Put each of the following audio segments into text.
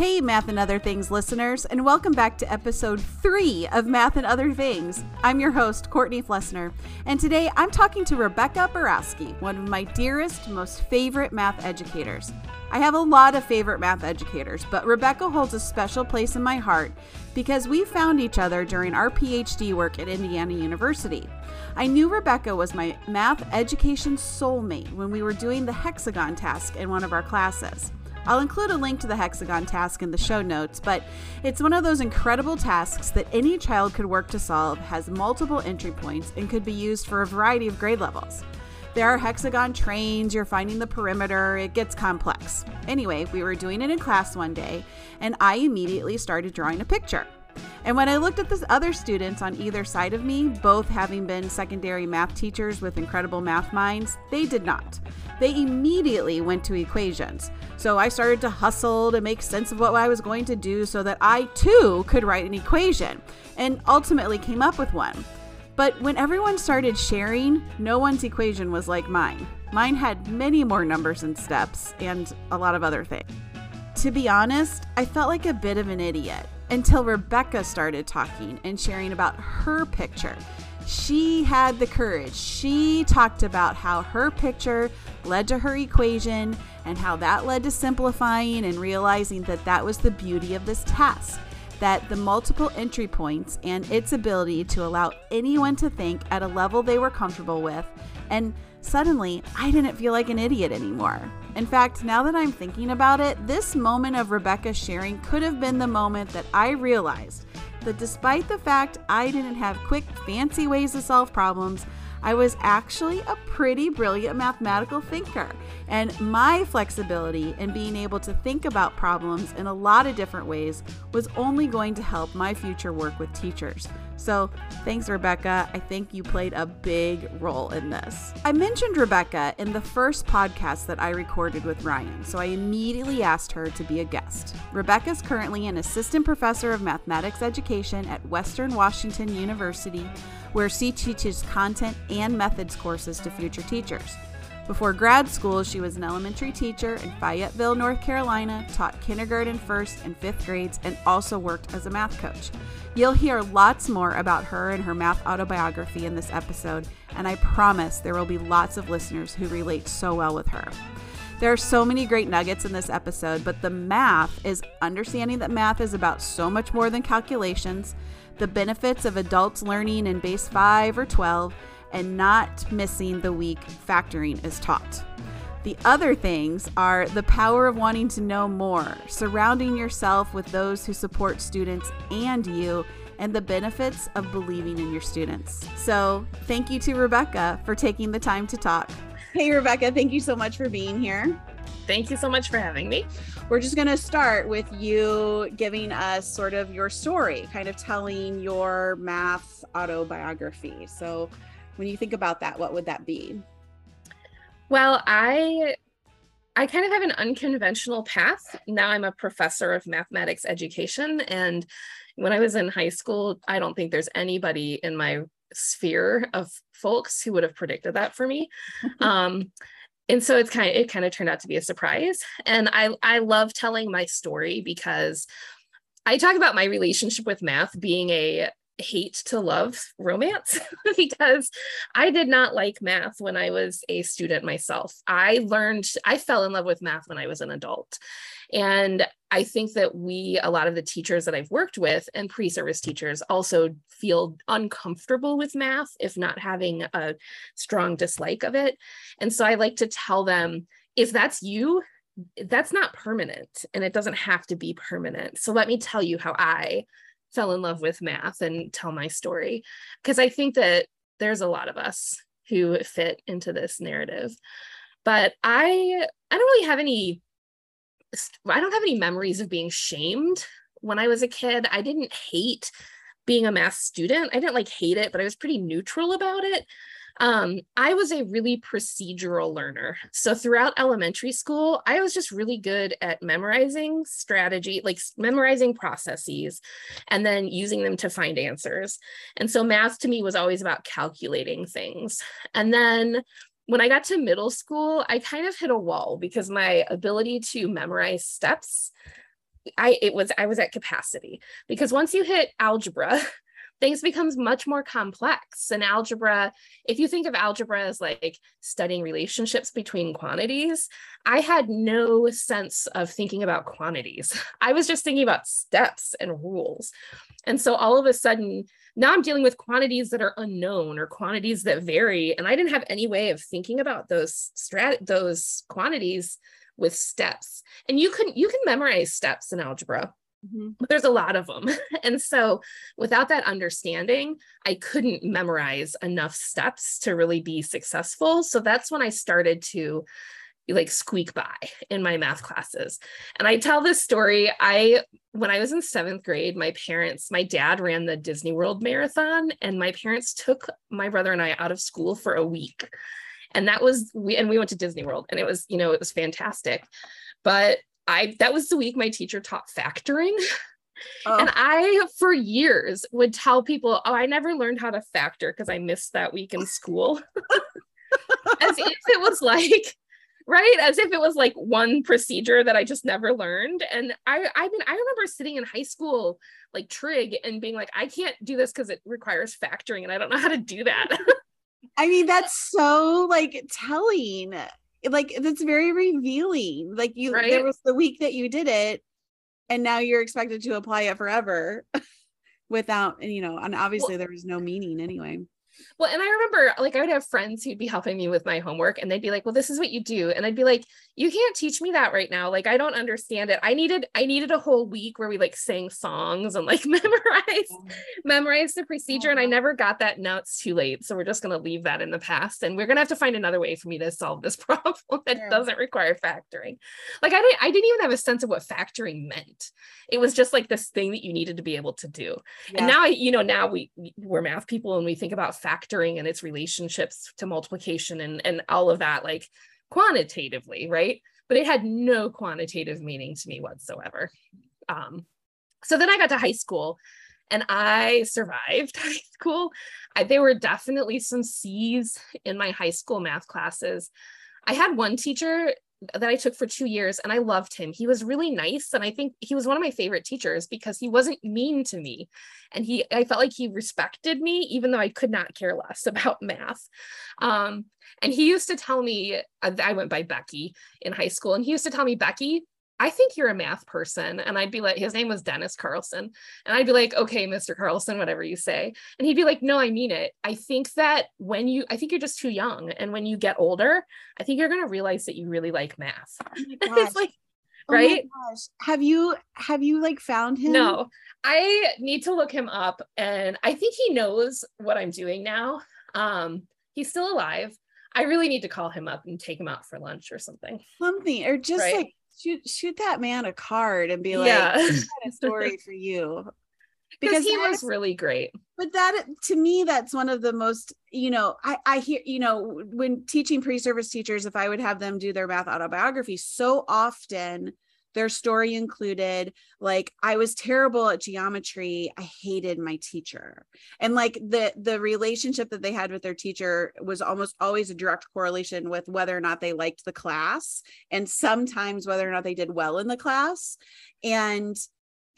Hey, Math and Other Things listeners, and welcome back to episode three of Math and Other Things. I'm your host, Courtney Flessner, and today I'm talking to Rebecca Borowski, one of my dearest, most favorite math educators. I have a lot of favorite math educators, but Rebecca holds a special place in my heart because we found each other during our PhD work at Indiana University. I knew Rebecca was my math education soulmate when we were doing the hexagon task in one of our classes. I'll include a link to the hexagon task in the show notes, but it's one of those incredible tasks that any child could work to solve, has multiple entry points, and could be used for a variety of grade levels. There are hexagon trains, you're finding the perimeter, it gets complex. Anyway, we were doing it in class one day, and I immediately started drawing a picture. And when I looked at the other students on either side of me, both having been secondary math teachers with incredible math minds, they did not. They immediately went to equations. So I started to hustle to make sense of what I was going to do so that I too could write an equation, and ultimately came up with one. But when everyone started sharing, no one's equation was like mine. Mine had many more numbers and steps, and a lot of other things. To be honest, I felt like a bit of an idiot until Rebecca started talking and sharing about her picture. She had the courage. She talked about how her picture led to her equation and how that led to simplifying and realizing that that was the beauty of this task. That the multiple entry points and its ability to allow anyone to think at a level they were comfortable with. And suddenly, I didn't feel like an idiot anymore. In fact, now that I'm thinking about it, this moment of Rebecca sharing could have been the moment that I realized that despite the fact I didn't have quick, fancy ways to solve problems, I was actually a pretty brilliant mathematical thinker. And my flexibility in being able to think about problems in a lot of different ways was only going to help my future work with teachers. So, thanks, Rebecca. I think you played a big role in this. I mentioned Rebecca in the first podcast that I recorded with Ryan, so I immediately asked her to be a guest. Rebecca is currently an assistant professor of mathematics education at Western Washington University, where she teaches content and methods courses to future teachers. Before grad school, she was an elementary teacher in Fayetteville, North Carolina, taught kindergarten, first, and fifth grades, and also worked as a math coach. You'll hear lots more about her and her math autobiography in this episode, and I promise there will be lots of listeners who relate so well with her. There are so many great nuggets in this episode, but the math is understanding that math is about so much more than calculations, the benefits of adults learning in base 5 or 12, and not missing the week factoring is taught. The other things are the power of wanting to know more, surrounding yourself with those who support students and you, and the benefits of believing in your students. So, thank you to Rebecca for taking the time to talk. Hey, Rebecca, thank you so much for being here. Thank you so much for having me. We're just going to start with you giving us sort of your story, kind of telling your math autobiography. So, when you think about that, what would that be? Well, I I kind of have an unconventional path. Now I'm a professor of mathematics education and when I was in high school, I don't think there's anybody in my sphere of folks who would have predicted that for me. um, and so it's kind of it kind of turned out to be a surprise. And I I love telling my story because I talk about my relationship with math being a hate to love romance because I did not like math when I was a student myself. I learned, I fell in love with math when I was an adult. And I think that we, a lot of the teachers that I've worked with and pre service teachers also feel uncomfortable with math if not having a strong dislike of it. And so I like to tell them if that's you, that's not permanent and it doesn't have to be permanent. So let me tell you how I fell in love with math and tell my story because I think that there's a lot of us who fit into this narrative. But I I don't really have any I don't have any memories of being shamed when I was a kid. I didn't hate being a math student. I didn't like hate it, but I was pretty neutral about it. Um, I was a really procedural learner. So throughout elementary school, I was just really good at memorizing strategy, like memorizing processes, and then using them to find answers. And so math to me was always about calculating things. And then when I got to middle school, I kind of hit a wall because my ability to memorize steps I it was I was at capacity because once you hit algebra, things becomes much more complex. And algebra if you think of algebra as like studying relationships between quantities i had no sense of thinking about quantities. I was just thinking about steps and rules. And so all of a sudden now i'm dealing with quantities that are unknown or quantities that vary and i didn't have any way of thinking about those strat those quantities with steps. And you can you can memorize steps in algebra Mm-hmm. But there's a lot of them. And so without that understanding, I couldn't memorize enough steps to really be successful. So that's when I started to like squeak by in my math classes. And I tell this story. I, when I was in seventh grade, my parents, my dad ran the Disney World Marathon, and my parents took my brother and I out of school for a week. And that was, we, and we went to Disney World, and it was, you know, it was fantastic. But I that was the week my teacher taught factoring. Oh. And I, for years, would tell people, Oh, I never learned how to factor because I missed that week in school. As if it was like, right? As if it was like one procedure that I just never learned. And I, I mean, I remember sitting in high school, like trig, and being like, I can't do this because it requires factoring and I don't know how to do that. I mean, that's so like telling like that's very revealing like you right? there was the week that you did it and now you're expected to apply it forever without you know and obviously well, there was no meaning anyway well, and I remember like I would have friends who'd be helping me with my homework and they'd be like, "Well, this is what you do." And I'd be like, "You can't teach me that right now. Like I don't understand it. I needed I needed a whole week where we like sang songs and like memorize memorize the procedure and I uh-huh. never got that. Now it's too late. So we're just going to leave that in the past and we're going to have to find another way for me to solve this problem that yeah. doesn't require factoring. Like I didn't I didn't even have a sense of what factoring meant. It was just like this thing that you needed to be able to do. And now I you know now we we're math people and we think about factoring and its relationships to multiplication and, and all of that, like quantitatively, right? But it had no quantitative meaning to me whatsoever. Um, so then I got to high school and I survived high school. I, there were definitely some C's in my high school math classes. I had one teacher that I took for two years and I loved him. He was really nice. And I think he was one of my favorite teachers because he wasn't mean to me. And he, I felt like he respected me, even though I could not care less about math. Um, and he used to tell me, I went by Becky in high school, and he used to tell me, Becky, I think you're a math person. And I'd be like, his name was Dennis Carlson. And I'd be like, okay, Mr. Carlson, whatever you say. And he'd be like, no, I mean it. I think that when you, I think you're just too young. And when you get older, I think you're going to realize that you really like math. Oh it's like, oh right? Have you, have you like found him? No, I need to look him up. And I think he knows what I'm doing now. Um, he's still alive. I really need to call him up and take him out for lunch or something. Something, or just right? like shoot shoot that man a card and be like, yeah. a story for you." Because he was really great. But that to me, that's one of the most, you know, I, I hear, you know, when teaching pre-service teachers, if I would have them do their math autobiography, so often their story included like i was terrible at geometry. I hated my teacher. And like the the relationship that they had with their teacher was almost always a direct correlation with whether or not they liked the class and sometimes whether or not they did well in the class. And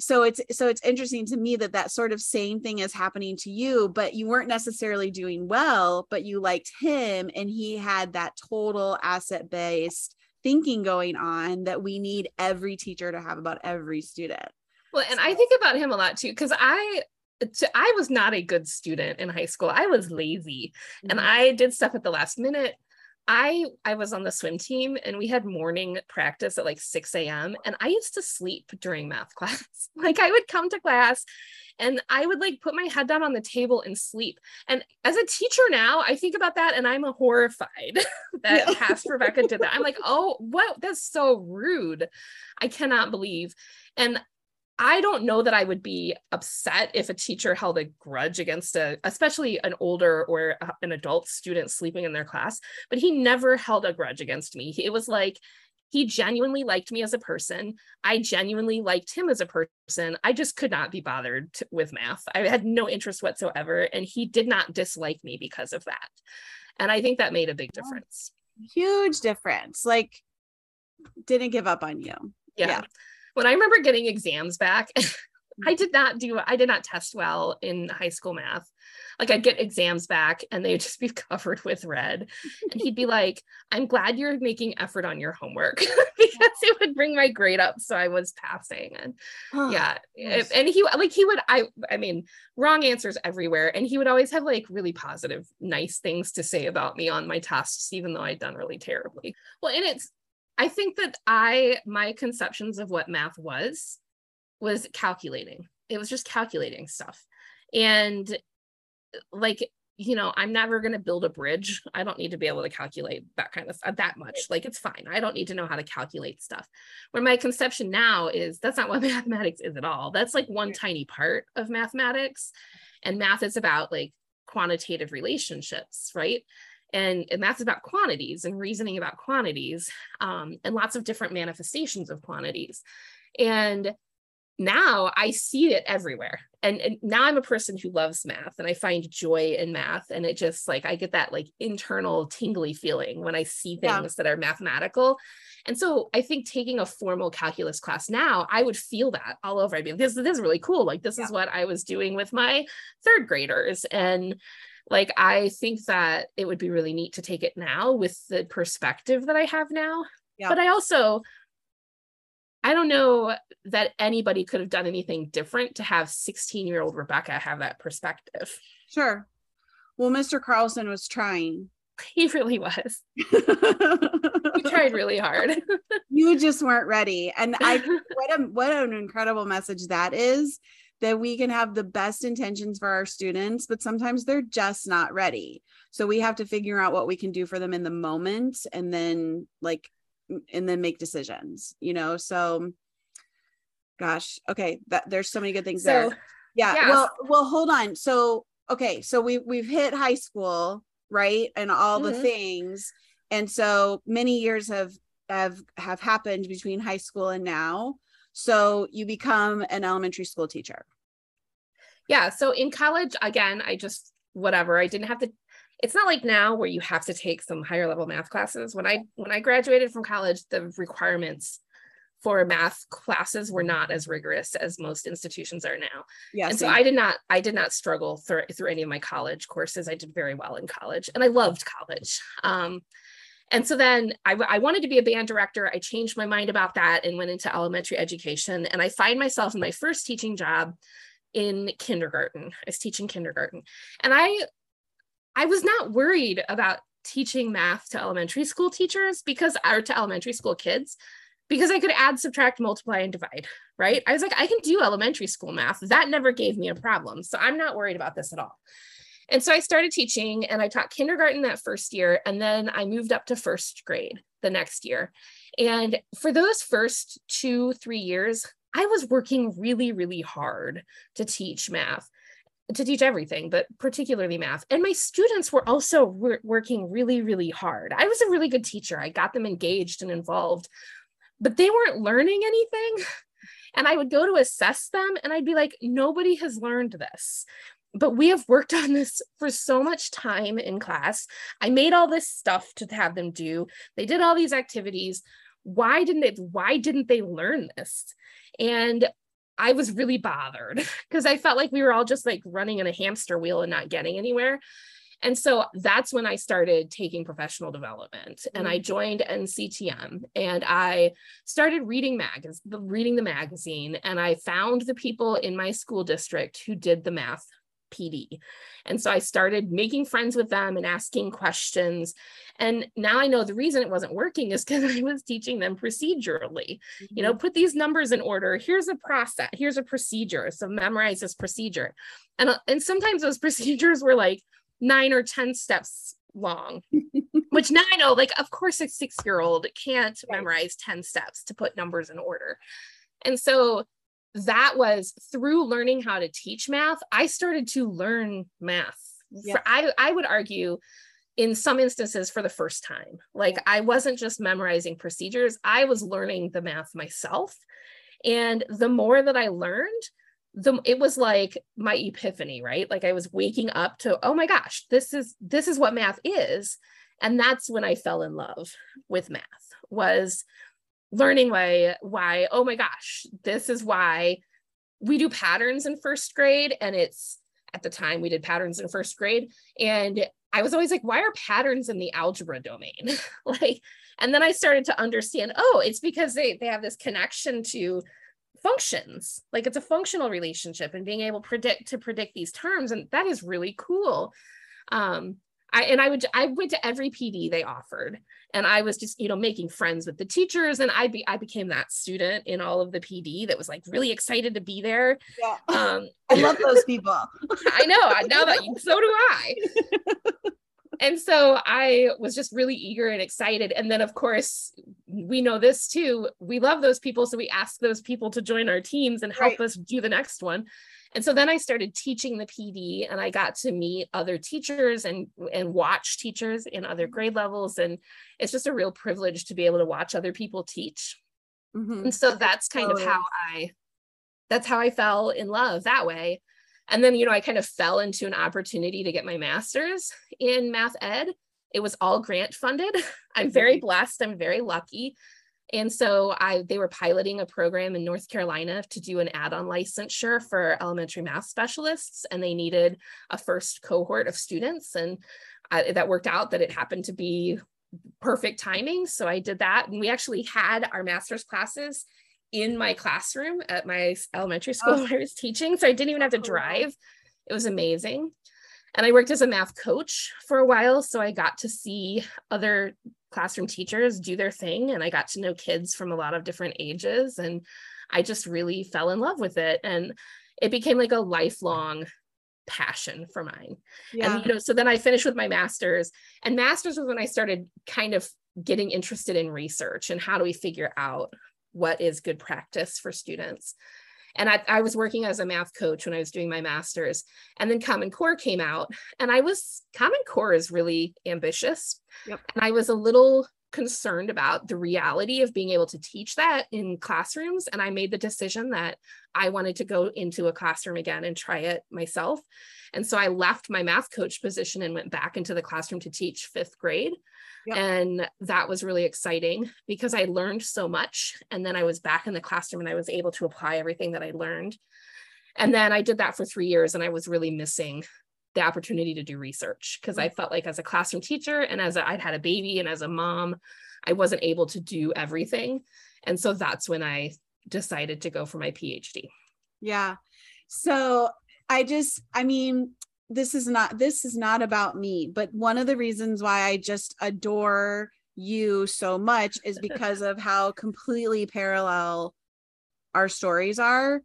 so it's so it's interesting to me that that sort of same thing is happening to you but you weren't necessarily doing well but you liked him and he had that total asset based thinking going on that we need every teacher to have about every student. Well, and so. I think about him a lot too, because I I was not a good student in high school. I was lazy mm-hmm. and I did stuff at the last minute. I I was on the swim team and we had morning practice at like 6 a.m. and I used to sleep during math class. like I would come to class and I would like put my head down on the table and sleep. And as a teacher now, I think about that and I'm horrified that yeah. past Rebecca did that. I'm like, oh, what? That's so rude. I cannot believe. And I don't know that I would be upset if a teacher held a grudge against a, especially an older or uh, an adult student sleeping in their class, but he never held a grudge against me. It was like, he genuinely liked me as a person. I genuinely liked him as a person. I just could not be bothered to, with math. I had no interest whatsoever. And he did not dislike me because of that. And I think that made a big difference. Huge difference. Like, didn't give up on you. yeah. yeah when I remember getting exams back, mm-hmm. I did not do I did not test well in high school math. Like I'd get exams back and they'd just be covered with red. And he'd be like, I'm glad you're making effort on your homework because it would bring my grade up. So I was passing. And yeah. Yes. And he like he would I I mean, wrong answers everywhere. And he would always have like really positive, nice things to say about me on my tests, even though I'd done really terribly. Well, and it's I think that I my conceptions of what math was was calculating. It was just calculating stuff. And like, you know, I'm never going to build a bridge. I don't need to be able to calculate that kind of stuff that much. Like, it's fine. I don't need to know how to calculate stuff. Where my conception now is that's not what mathematics is at all. That's like one tiny part of mathematics. And math is about like quantitative relationships, right? And, and that's about quantities and reasoning about quantities um, and lots of different manifestations of quantities. And now I see it everywhere. And, and, now I'm a person who loves math and I find joy in math. And it just like, I get that like internal tingly feeling when I see things yeah. that are mathematical. And so I think taking a formal calculus class now, I would feel that all over. I'd be like, this, this is really cool. Like, this yeah. is what I was doing with my third graders. And like, I think that it would be really neat to take it now with the perspective that I have now. Yeah. But I also I don't know that anybody could have done anything different to have 16 year old Rebecca have that perspective. Sure. Well, Mr. Carlson was trying. He really was. he tried really hard. you just weren't ready. And I what a what an incredible message that is that we can have the best intentions for our students, but sometimes they're just not ready. So we have to figure out what we can do for them in the moment and then like and then make decisions you know? So gosh okay that there's so many good things so, there yeah, yeah. well well hold on. So okay so we we've hit high school right and all mm-hmm. the things. And so many years have have have happened between high school and now. So you become an elementary school teacher yeah so in college again i just whatever i didn't have to it's not like now where you have to take some higher level math classes. When I when I graduated from college, the requirements for math classes were not as rigorous as most institutions are now. Yeah, and so I did not I did not struggle through through any of my college courses. I did very well in college, and I loved college. Um, and so then I, I wanted to be a band director. I changed my mind about that and went into elementary education. And I find myself in my first teaching job in kindergarten. I was teaching kindergarten, and I I was not worried about teaching math to elementary school teachers because, or to elementary school kids, because I could add, subtract, multiply, and divide, right? I was like, I can do elementary school math. That never gave me a problem. So I'm not worried about this at all. And so I started teaching and I taught kindergarten that first year. And then I moved up to first grade the next year. And for those first two, three years, I was working really, really hard to teach math to teach everything, but particularly math. And my students were also wor- working really, really hard. I was a really good teacher. I got them engaged and involved, but they weren't learning anything. And I would go to assess them and I'd be like, nobody has learned this. But we have worked on this for so much time in class. I made all this stuff to have them do. They did all these activities. Why didn't they why didn't they learn this? And I was really bothered because I felt like we were all just like running in a hamster wheel and not getting anywhere. And so that's when I started taking professional development and I mm. joined NCTM and I started reading mag reading the magazine and I found the people in my school district who did the math PD. And so I started making friends with them and asking questions. And now I know the reason it wasn't working is because I was teaching them procedurally. Mm-hmm. You know, mm-hmm. put these numbers in order. Here's a process, here's a procedure. So memorize this procedure. And, uh, and sometimes those procedures were like nine or 10 steps long, which now I know, like, of course, a six year old can't right. memorize 10 steps to put numbers in order. And so that was through learning how to teach math, I started to learn math. Yeah. For, I, I would argue in some instances for the first time. Like I wasn't just memorizing procedures, I was learning the math myself. And the more that I learned, the it was like my epiphany, right? Like I was waking up to, oh my gosh, this is this is what math is. And that's when I fell in love with math was learning why why oh my gosh this is why we do patterns in first grade and it's at the time we did patterns in first grade and i was always like why are patterns in the algebra domain? Like and then i started to understand oh it's because they they have this connection to functions. Like it's a functional relationship and being able predict to predict these terms and that is really cool. Um I and I would I went to every PD they offered and I was just you know making friends with the teachers and I be I became that student in all of the PD that was like really excited to be there. Yeah. Um, I love those people. I know. Now that so do I. and so I was just really eager and excited. And then of course we know this too. We love those people, so we ask those people to join our teams and help right. us do the next one. And so then I started teaching the PD and I got to meet other teachers and, and watch teachers in other mm-hmm. grade levels. And it's just a real privilege to be able to watch other people teach. Mm-hmm. And so that's kind of how I, that's how I fell in love that way. And then, you know, I kind of fell into an opportunity to get my master's in math ed. It was all grant funded. I'm very mm-hmm. blessed. I'm very lucky. And so I they were piloting a program in North Carolina to do an add-on licensure for elementary math specialists, and they needed a first cohort of students, and I, that worked out that it happened to be perfect timing. So I did that, and we actually had our master's classes in my classroom at my elementary school oh. where I was teaching, so I didn't even have to oh, drive. It was amazing. And I worked as a math coach for a while. So I got to see other classroom teachers do their thing and I got to know kids from a lot of different ages and I just really fell in love with it and it became like a lifelong passion for mine. Yeah. And you know, so then I finished with my masters and masters was when I started kind of getting interested in research and how do we figure out what is good practice for students. And I, I, was working as a math coach when I was doing my master's. And then Common Core came out, and I was, Common Core is really ambitious. Yep. And I was a little concerned about the reality of being able to teach that in classrooms. And I made the decision that I wanted to go into a classroom again and try it myself. And so I left my math coach position and went back into the classroom to teach fifth grade. Yep. And that was really exciting because I learned so much. And then I was back in the classroom and I was able to apply everything that I learned. And then I did that for three years and I was really missing the opportunity to do research because I felt like as a classroom teacher and as i I'd had a baby and as a mom, I wasn't able to do everything. And so that's when I decided to go for my PhD. Yeah. So I just, I mean, this is not this is not about me but one of the reasons why i just adore you so much is because of how completely parallel our stories are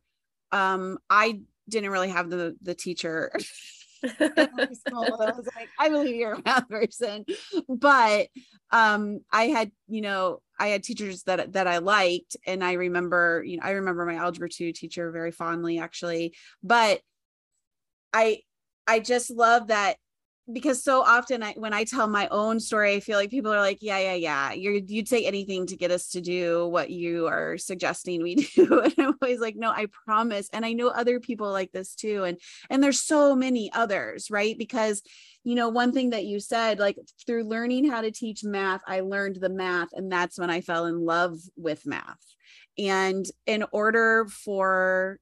um i didn't really have the the teacher I was like, I believe you're a math person. But um, I had, you know, I had teachers that that I liked, and I remember, you know, I remember my algebra two teacher very fondly, actually. But I I just love that because so often I, when I tell my own story, I feel like people are like, yeah, yeah, yeah, You're, you'd say anything to get us to do what you are suggesting we do. And I'm always like, no, I promise. And I know other people like this too. And, and there's so many others, right? Because, you know, one thing that you said, like through learning how to teach math, I learned the math and that's when I fell in love with math. And in order for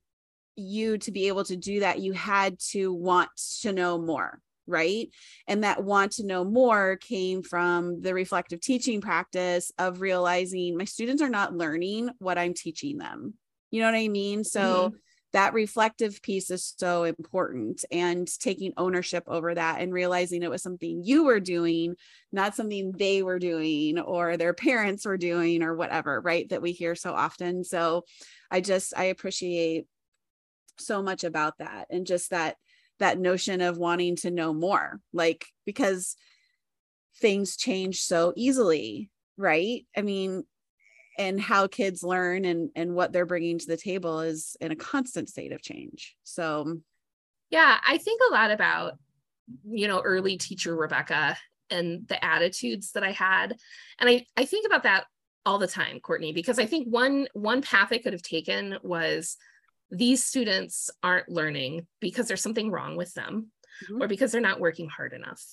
you to be able to do that, you had to want to know more right? And that want to know more came from the reflective teaching practice of realizing my students are not learning what I'm teaching them. You know what I mean? So mm-hmm. that reflective piece is so important and taking ownership over that and realizing it was something you were doing, not something they were doing or their parents were doing or whatever, right? That we hear so often. So I just, I appreciate so much about that and just that that notion of wanting to know more like because things change so easily right? I mean and how kids learn and and what they're bringing to the table is in a constant state of change. So yeah i think a lot about you know early teacher rebecca and the attitudes that i had. And i i think about that all the time courtney because i think one one path i could have taken was these students aren't learning because there's something wrong with them mm-hmm. or because they're not working hard enough.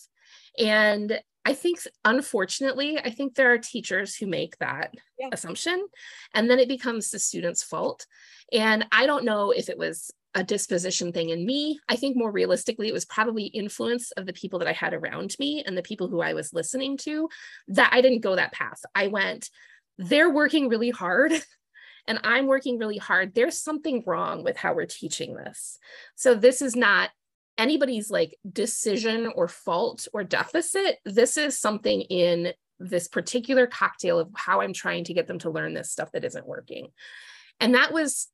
And I think, unfortunately, I think there are teachers who make that yeah. assumption, and then it becomes the student's fault. And I don't know if it was a disposition thing in me. I think more realistically, it was probably influence of the people that I had around me and the people who I was listening to that I didn't go that path. I went, they're working really hard and I'm working really hard. There's something wrong with how we're teaching this. So this is not anybody's like decision or fault or deficit. This is something in this particular cocktail of how I'm trying to get them to learn this stuff that isn't working. And that was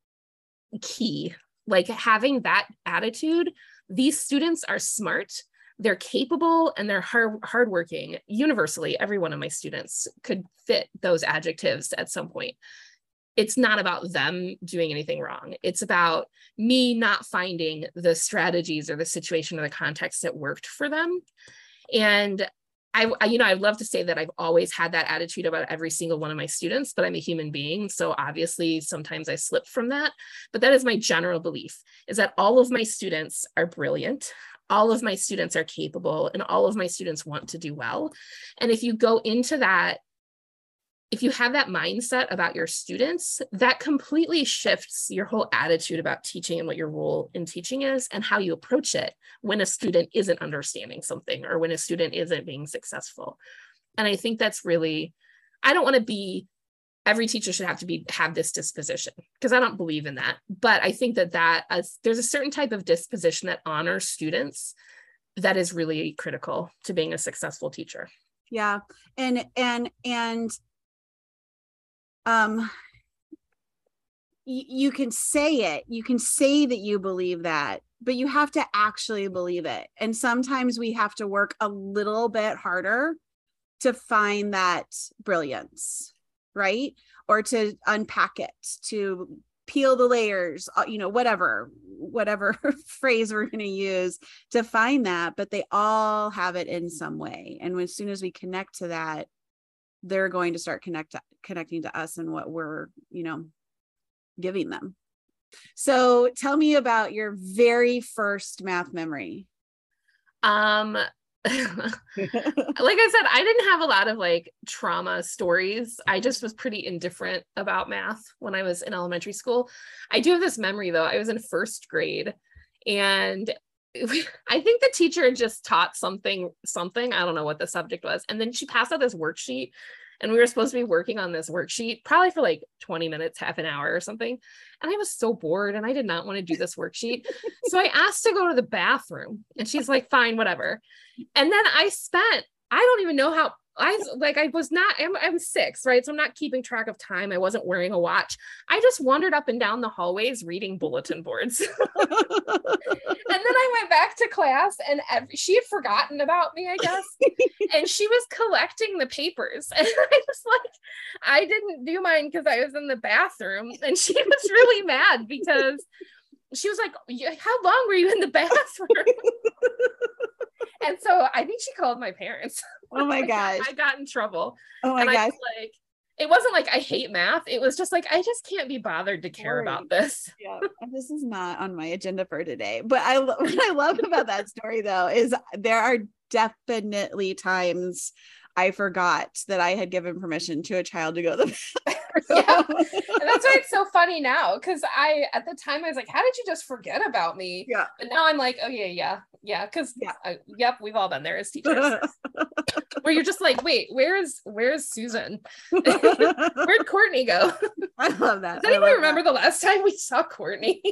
key. Like having that attitude, these students are smart, they're capable, and they're hard hardworking. Universally, every one of my students could fit those adjectives at some point it's not about them doing anything wrong. It's about me not finding the strategies or the situation or the context that worked for them. And I, I, you know, I'd love to say that I've always had that attitude about every single one of my students, but I'm a human being. So obviously sometimes I slip from that. But that is my general belief is that all of my students are brilliant. All of my students are capable and all of my students want to do well. And if you go into that if you have that mindset about your students, that completely shifts your whole attitude about teaching and what your role in teaching is and how you approach it when a student isn't understanding something or when a student isn't being successful. And I think that's really, I don't want to be every teacher should have to be have this disposition because I don't believe in that. But I think that that uh, there's a certain type of disposition that honors students that is really critical to being a successful teacher. Yeah. And and and um you can say it. You can say that you believe that but you have to actually believe it. And sometimes we have to work a little bit harder to find that brilliance right? Or to unpack it to peel the layers uh, you know whatever whatever phrase we're going to use to find that but they all have it in some way. And as soon as we connect to that they're going to start connect connecting to us and what we're you know giving them so tell me about your very first math memory um like I said, I didn't have a lot of like trauma stories. I just was pretty indifferent about math when I was in elementary school. I do have this memory though. I was in first grade and I think the teacher just taught something, something. I don't know what the subject was. And then she passed out this worksheet, and we were supposed to be working on this worksheet probably for like 20 minutes, half an hour or something. And I was so bored and I did not want to do this worksheet. so I asked to go to the bathroom, and she's like, fine, whatever. And then I spent, I don't even know how I like I was not I'm, I'm six, right? So I'm not keeping track of time. I wasn't wearing a watch. I just wandered up and down the hallways reading bulletin boards. and then I went back to class and every, she had forgotten about me, I guess. and she was collecting the papers. And I was like, I didn't do mine because I was in the bathroom. And she was really mad because she was like, How long were you in the bathroom? and so I think she called my parents. Oh my gosh. I got in trouble. Oh my and gosh. like, it wasn't like I hate math. It was just like I just can't be bothered to care about this. Yeah, this is not on my agenda for today. But I what I love about that story though is there are definitely times I forgot that I had given permission to a child to go to the yeah. And that's why it's so funny now. Cause I at the time I was like, how did you just forget about me? Yeah. But now I'm like, oh yeah, yeah, yeah. Cause yeah. yep, we've all been there as teachers. Where you're just like, wait, where is where's Susan? Where'd Courtney go? I love that. Does anybody remember that. the last time we saw Courtney?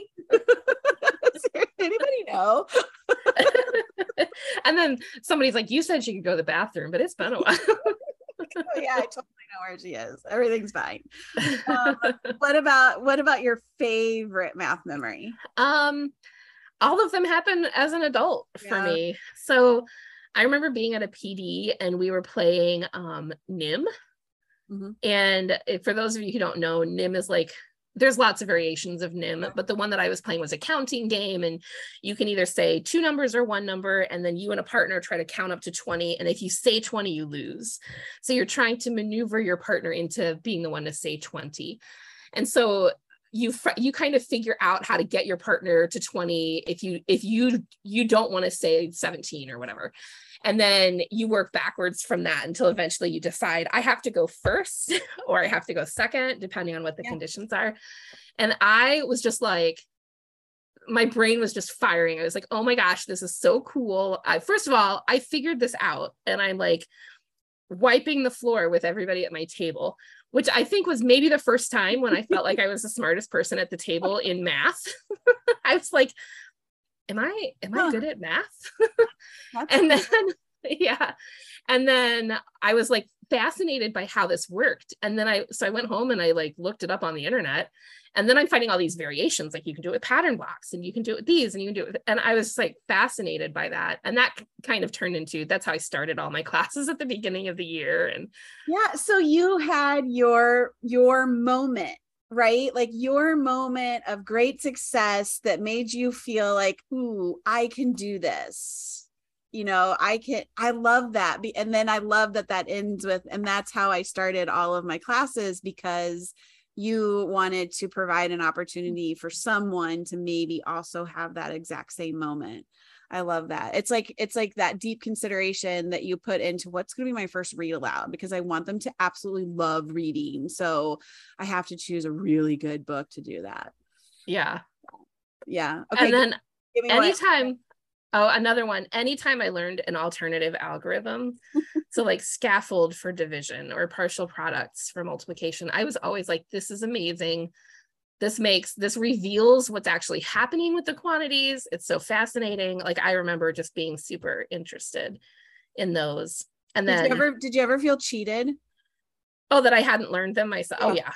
anybody know? and then somebody's like, you said she could go to the bathroom, but it's been a while. oh, yeah, I totally know where she is. Everything's fine. Um, what about what about your favorite math memory? Um, all of them happen as an adult yeah. for me. So I remember being at a PD and we were playing um NIM. Mm-hmm. And for those of you who don't know, NIM is like there's lots of variations of nim but the one that i was playing was a counting game and you can either say two numbers or one number and then you and a partner try to count up to 20 and if you say 20 you lose. So you're trying to maneuver your partner into being the one to say 20 and so you you kind of figure out how to get your partner to 20 if you if you you don't want to say 17 or whatever and then you work backwards from that until eventually you decide i have to go first or i have to go second depending on what the yeah. conditions are and i was just like my brain was just firing i was like oh my gosh this is so cool I, first of all i figured this out and i'm like wiping the floor with everybody at my table which I think was maybe the first time when I felt like I was the smartest person at the table in math. I was like, am I am I good at math? and then yeah. And then I was like fascinated by how this worked. And then I so I went home and I like looked it up on the internet and then i'm finding all these variations like you can do it with pattern blocks and you can do it with these and you can do it with, and i was like fascinated by that and that kind of turned into that's how i started all my classes at the beginning of the year and yeah so you had your your moment right? Like your moment of great success that made you feel like ooh i can do this. You know i can i love that and then i love that that ends with and that's how i started all of my classes because you wanted to provide an opportunity for someone to maybe also have that exact same moment i love that. It's like it's like that deep consideration that you put into what's going to be my first read aloud because i want them to absolutely love reading. So i have to choose a really good book to do that. Yeah. Yeah. Okay and then anytime Oh, another one. Anytime I learned an alternative algorithm, so like scaffold for division or partial products for multiplication, I was always like, this is amazing. This makes, this reveals what's actually happening with the quantities. It's so fascinating. Like I remember just being super interested in those. And then, did you ever, did you ever feel cheated? Oh, that I hadn't learned them myself. Oh, yeah. Oh, yeah.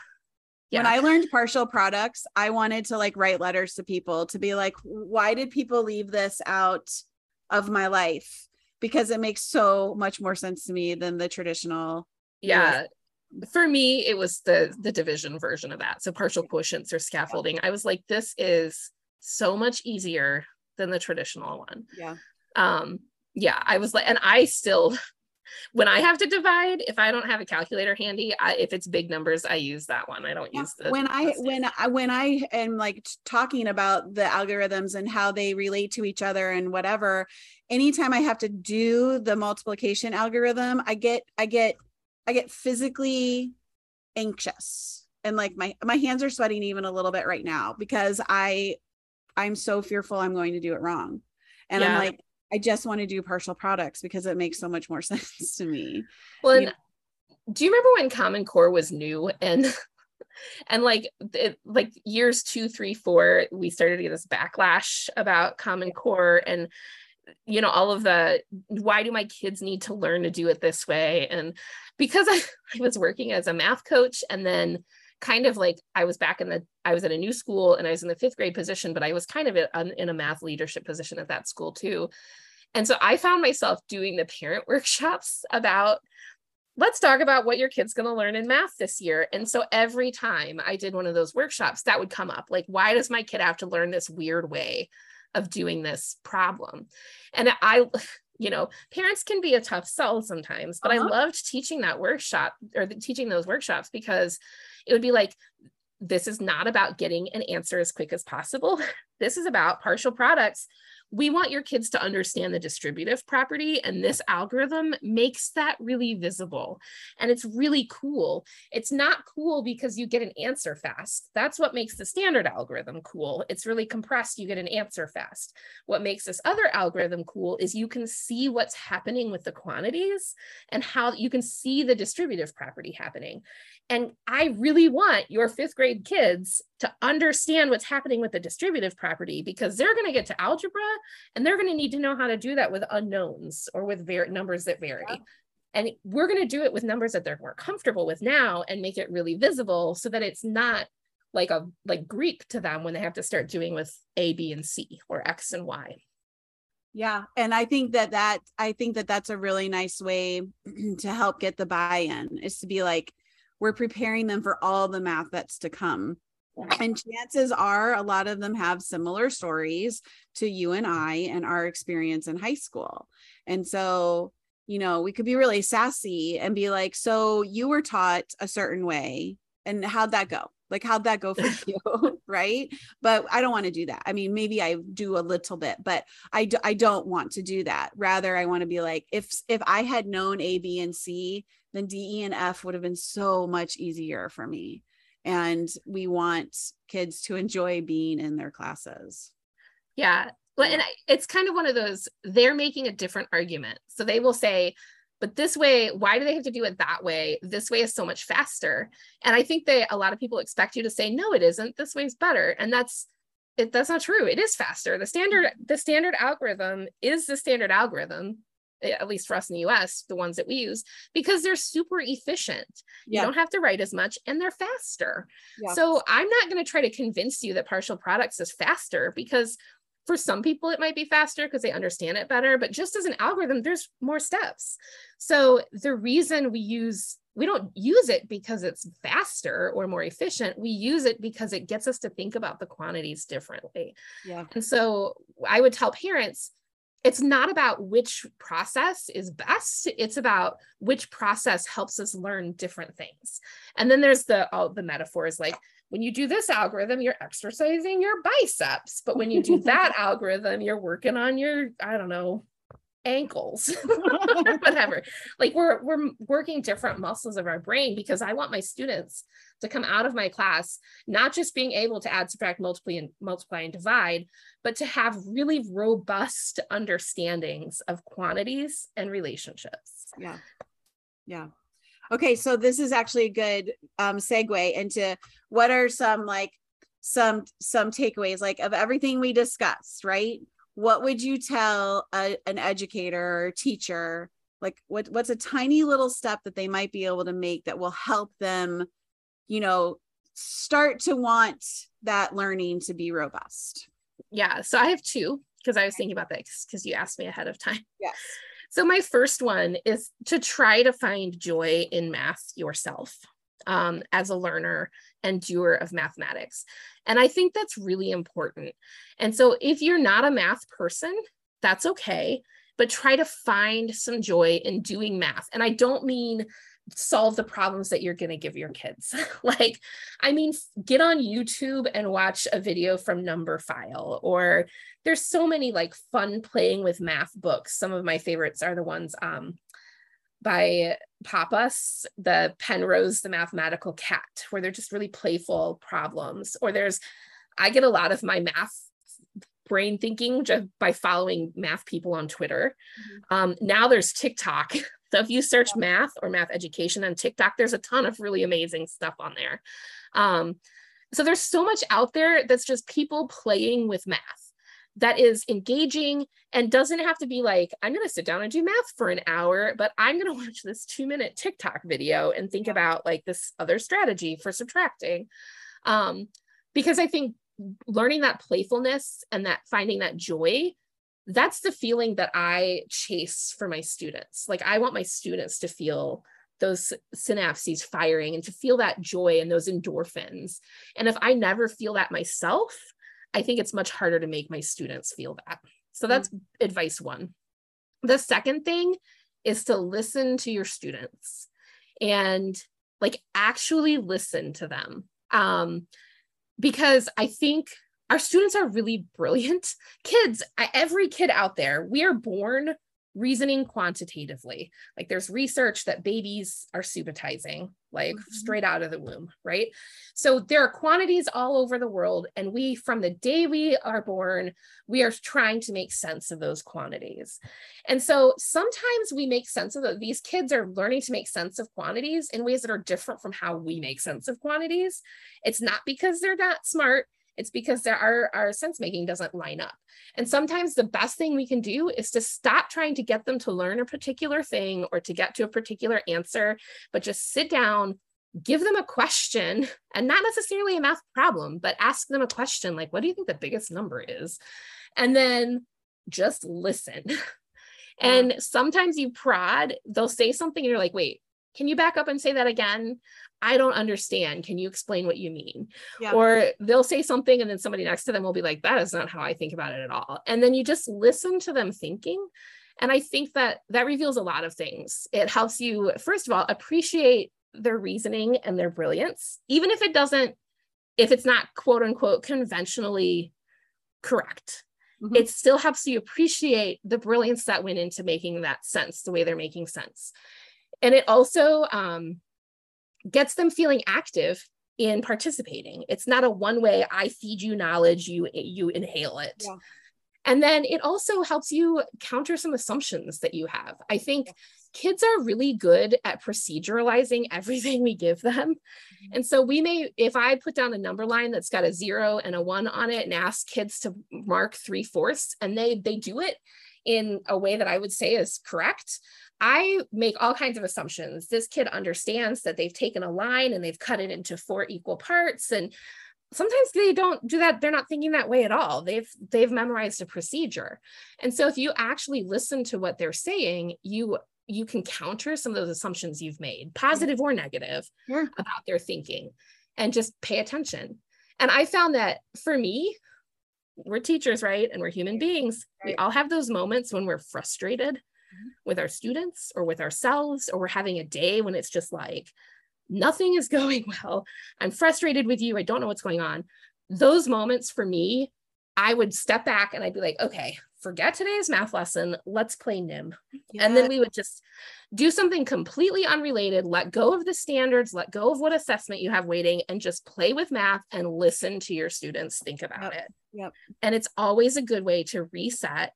Yeah. When I learned partial products, I wanted to like write letters to people to be like, why did people leave this out of my life? Because it makes so much more sense to me than the traditional. Yeah. For me, it was the the division version of that. So partial quotients or scaffolding. I was like, this is so much easier than the traditional one. Yeah. Um, yeah, I was like, and I still when I have to divide, if I don't have a calculator handy, I, if it's big numbers, I use that one. I don't yeah. use the when I when I when I am like talking about the algorithms and how they relate to each other and whatever. Anytime I have to do the multiplication algorithm, I get I get I get physically anxious and like my my hands are sweating even a little bit right now because I I'm so fearful I'm going to do it wrong. And yeah. I'm like I just want to do partial products because it makes so much more sense to me. Well, you do you remember when Common Core was new and and like it, like years two, three, four, we started to get this backlash about Common Core and you know all of the why do my kids need to learn to do it this way and because I, I was working as a math coach and then kind of like I was back in the I was at a new school and I was in the fifth grade position, but I was kind of in a math leadership position at that school too. And so I found myself doing the parent workshops about let's talk about what your kid's going to learn in math this year. And so every time I did one of those workshops, that would come up like, why does my kid have to learn this weird way of doing this problem? And I, you know, parents can be a tough sell sometimes, but uh-huh. I loved teaching that workshop or the, teaching those workshops because it would be like, this is not about getting an answer as quick as possible. This is about partial products we want your kids to understand the distributive property and this algorithm makes that really visible. And it's really cool. It's not cool because you get an answer fast. That's what makes the standard algorithm cool. It's really compressed you get an answer fast. What makes this other algorithm cool is you can see what's happening with the quantities and how you can see the distributive property happening. And I really want your fifth grade kids to understand what's happening with the distributive property because they're going to get to algebra and they're going to need to know how to do that with unknowns or with numbers that vary. Yeah. And we're going to do it with numbers that they're more comfortable with now and make it really visible so that it's not like a like Greek to them when they have to start doing with A, B, and C or X and Y. Yeah, and I think that that I think that that's a really nice way to help get the buy-in is to be like we're preparing them for all the math that's to come. And chances are a lot of them have similar stories to you and I and our experience in high school. And so, you know, we could be really sassy and be like, So you were taught a certain way, and how'd that go? Like, how'd that go for you? right. But I don't want to do that. I mean, maybe I do a little bit, but I, I don't want to do that. Rather, I want to be like, if, if I had known A, B, and C, then D, E, and F would have been so much easier for me. And we want kids to enjoy being in their classes. Yeah. Well, and it's kind of one of those, they're making a different argument. So they will say, but this way why do they have to do it that way? This way is so much faster. And i think that a lot of people expect you to say no it isn't. This way is better. And that's it that's not true. It is faster. The standard the standard algorithm is the standard algorithm Eh, at least for us in the US, the ones that we use, because they're super efficient. Yeah. You don't have to write as much and they're faster. Yeah. So I'm not going to try to convince you that partial products is faster because for some people it might be faster because they understand it better but just as an algorithm there's more steps so the reason we use we don't use it because it's faster or more efficient we use it because it gets us to think about the quantities differently yeah and so i would tell parents it's not about which process is best it's about which process helps us learn different things. And then there's the all the metaphors like when you do this algorithm you're exercising your biceps but when you do that algorithm you're working on your i don't know ankles whatever. Like we're we're working different muscles of our brain because i want my students to come out of my class not just being able to add subtract multiply and multiply and divide but to have really robust understandings of quantities and relationships. Yeah. Yeah. Okay so this is actually a good um segue into what are some like some some takeaways like of everything we discussed right? What would you tell a, an educator or teacher? Like what what's a tiny little step that they might be able to make that will help them you know start to want that learning to be robust yeah so i have two because i was thinking about this because you asked me ahead of time yes so my first one is to try to find joy in math yourself um, as a learner and doer of mathematics. And I think that's really important. And so if you're not a math person, that's okay, but try to find some joy in doing math. And I don't mean solve the problems that you're going to give your kids. like, I mean, get on YouTube and watch a video from Numberphile, or there's so many like fun playing with math books. Some of my favorites are the ones um, by Pappas, the Penrose, the mathematical cat, where they're just really playful problems. Or there's, I get a lot of my math brain thinking just by following math people on Twitter. Mm-hmm. Um, now there's TikTok. So if you search math or math education on TikTok, there's a ton of really amazing stuff on there. Um, so there's so much out there that's just people playing with math that is engaging and doesn't have to be like, I'm going to sit down and do math for an hour, but I'm going to watch this two minute TikTok video and think about like this other strategy for subtracting. Um, because I think learning that playfulness and that finding that joy that's the feeling that I chase for my students. Like I want my students to feel those synapses firing and to feel that joy and those endorphins. And if I never feel that myself, I think it's much harder to make my students feel that. So that's mm-hmm. advice one. The second thing is to listen to your students and like actually listen to them. Um, because I think our students are really brilliant. Kids every kid out there we are born reasoning quantitatively. Like there's research that babies are subitizing like mm-hmm. straight out of the womb right? So there are quantities all over the world and we from the day we are born we are trying to make sense of those quantities. And so sometimes we make sense of it these kids are learning to make sense of quantities in ways that are different from how we make sense of quantities. It's not because they're not smart it's because our, our sense making doesn't line up. And sometimes the best thing we can do is to stop trying to get them to learn a particular thing or to get to a particular answer, but just sit down, give them a question and not necessarily a math problem, but ask them a question like, what do you think the biggest number is? And then just listen. and sometimes you prod, they'll say something and you're like, wait, can you back up and say that again? I don't understand. Can you explain what you mean? Yeah. Or they'll say something and then somebody next to them will be like, that is not how I think about it at all. And then you just listen to them thinking. And I think that that reveals a lot of things. It helps you, first of all, appreciate their reasoning and their brilliance, even if it doesn't if it's not quote unquote conventionally correct. Mm-hmm. It still helps you appreciate the brilliance that went into making that sense, the way they're making sense. And it also um, gets them feeling active in participating. It's not a one way, I feed you knowledge, you, you inhale it. Yeah. And then it also helps you counter some assumptions that you have. I think kids are really good at proceduralizing everything we give them. Mm-hmm. And so we may, if I put down a number line that's got a zero and a one on it and ask kids to mark three fourths, and they they do it in a way that I would say is correct. I make all kinds of assumptions. This kid understands that they've taken a line and they've cut it into four equal parts. And sometimes they don't do that they're not thinking that way at all they've they've memorized a procedure and so if you actually listen to what they're saying you you can counter some of those assumptions you've made, positive or negative, yeah. about their thinking, and just pay attention. And I found that for me, we're teachers, right? And we're human beings. Right. We all have those moments when we're frustrated. With our students or with ourselves, or we're having a day when it's just like, nothing is going well. I'm frustrated with you. I don't know what's going on. Those moments for me, I would step back and I'd be like, okay, forget today's math lesson. Let's play NIM. Yeah. And then we would just do something completely unrelated, let go of the standards, let go of what assessment you have waiting, and just play with math and listen to your students think about yep. it. Yep. And it's always a good way to reset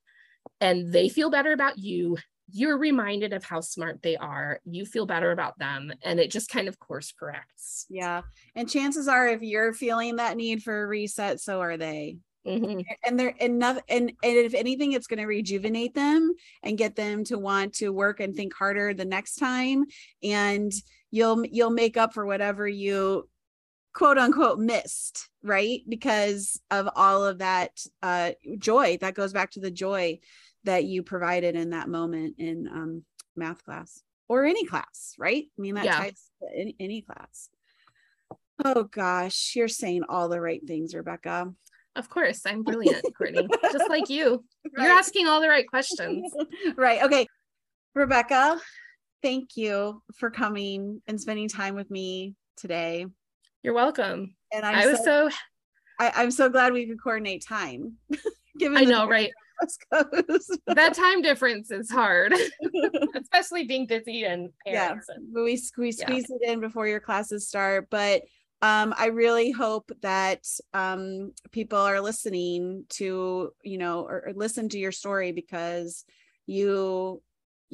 and they feel better about you. You're reminded of how smart they are. You feel better about them. And it just kind of course corrects. Yeah. And chances are, if you're feeling that need for a reset, so are they. Mm-hmm. And they're enough, and, and if anything, it's going to rejuvenate them and get them to want to work and think harder the next time. And you'll you'll make up for whatever you quote unquote missed, right? Because of all of that uh, joy that goes back to the joy that you provided in that moment in um, math class or any class, right? I mean, that yeah. ties to any, any class. Oh gosh, you're saying all the right things, Rebecca. Of course, I'm brilliant, Courtney. Just like you. Right. You're asking all the right questions. right. Okay. Rebecca, thank you for coming and spending time with me today. You're welcome. And I'm i was so, so I, am so glad we could coordinate time. Given I know, right? that time difference is hard, especially being busy and parents. Yeah, and, we, we squeeze yeah. it in before your classes start, but um, I really hope that um, people are listening to, you know, or, or listen to your story because you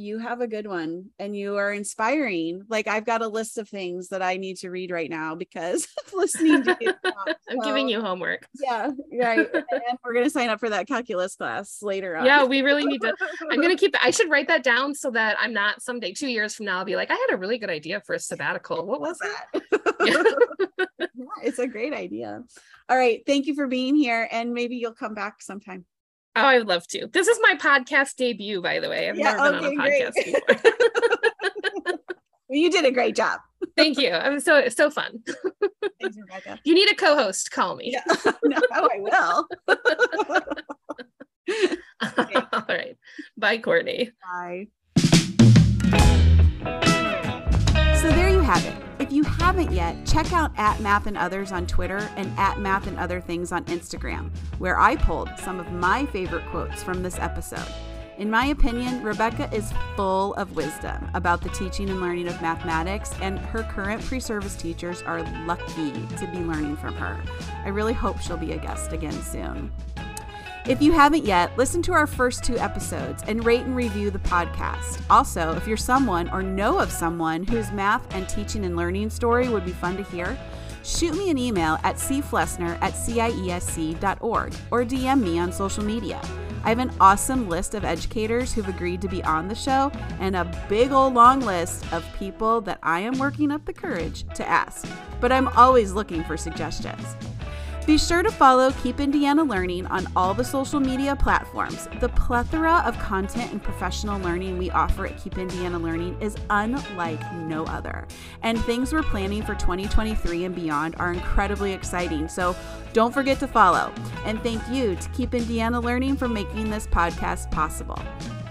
you have a good one and you are inspiring. Like I've got a list of things that I need to read right now because listening to you. Talk, I'm giving you homework. Yeah, right. and we're gonna sign up for that calculus class later on. Yeah, we really need to. I'm gonna keep I should write that down so that I'm not someday two years from now I'll be like, I had a really good idea for a sabbatical. What was that? yeah, it's a great idea. All right. Thank you for being here. And maybe you'll come back sometime. Oh, I would love to. This is my podcast debut, by the way. I've yeah, never okay, been on a podcast before. you did a great job. Thank you. I'm so so fun. Thanks, Rebecca. You need a co-host, call me. Yeah. No, oh, I will. okay. All right. Bye, Courtney. Bye. So there you have it. If you haven't yet, check out at Math and Others on Twitter and at Math and Other Things on Instagram, where I pulled some of my favorite quotes from this episode. In my opinion, Rebecca is full of wisdom about the teaching and learning of mathematics, and her current pre service teachers are lucky to be learning from her. I really hope she'll be a guest again soon. If you haven't yet, listen to our first two episodes and rate and review the podcast. Also, if you're someone or know of someone whose math and teaching and learning story would be fun to hear, shoot me an email at cflessner at ciesc.org or DM me on social media. I have an awesome list of educators who've agreed to be on the show and a big old long list of people that I am working up the courage to ask. But I'm always looking for suggestions. Be sure to follow Keep Indiana Learning on all the social media platforms. The plethora of content and professional learning we offer at Keep Indiana Learning is unlike no other. And things we're planning for 2023 and beyond are incredibly exciting. So don't forget to follow. And thank you to Keep Indiana Learning for making this podcast possible.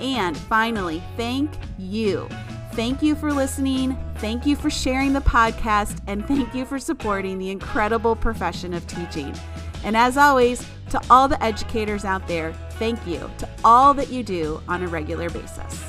And finally, thank you. Thank you for listening. Thank you for sharing the podcast. And thank you for supporting the incredible profession of teaching. And as always, to all the educators out there, thank you to all that you do on a regular basis.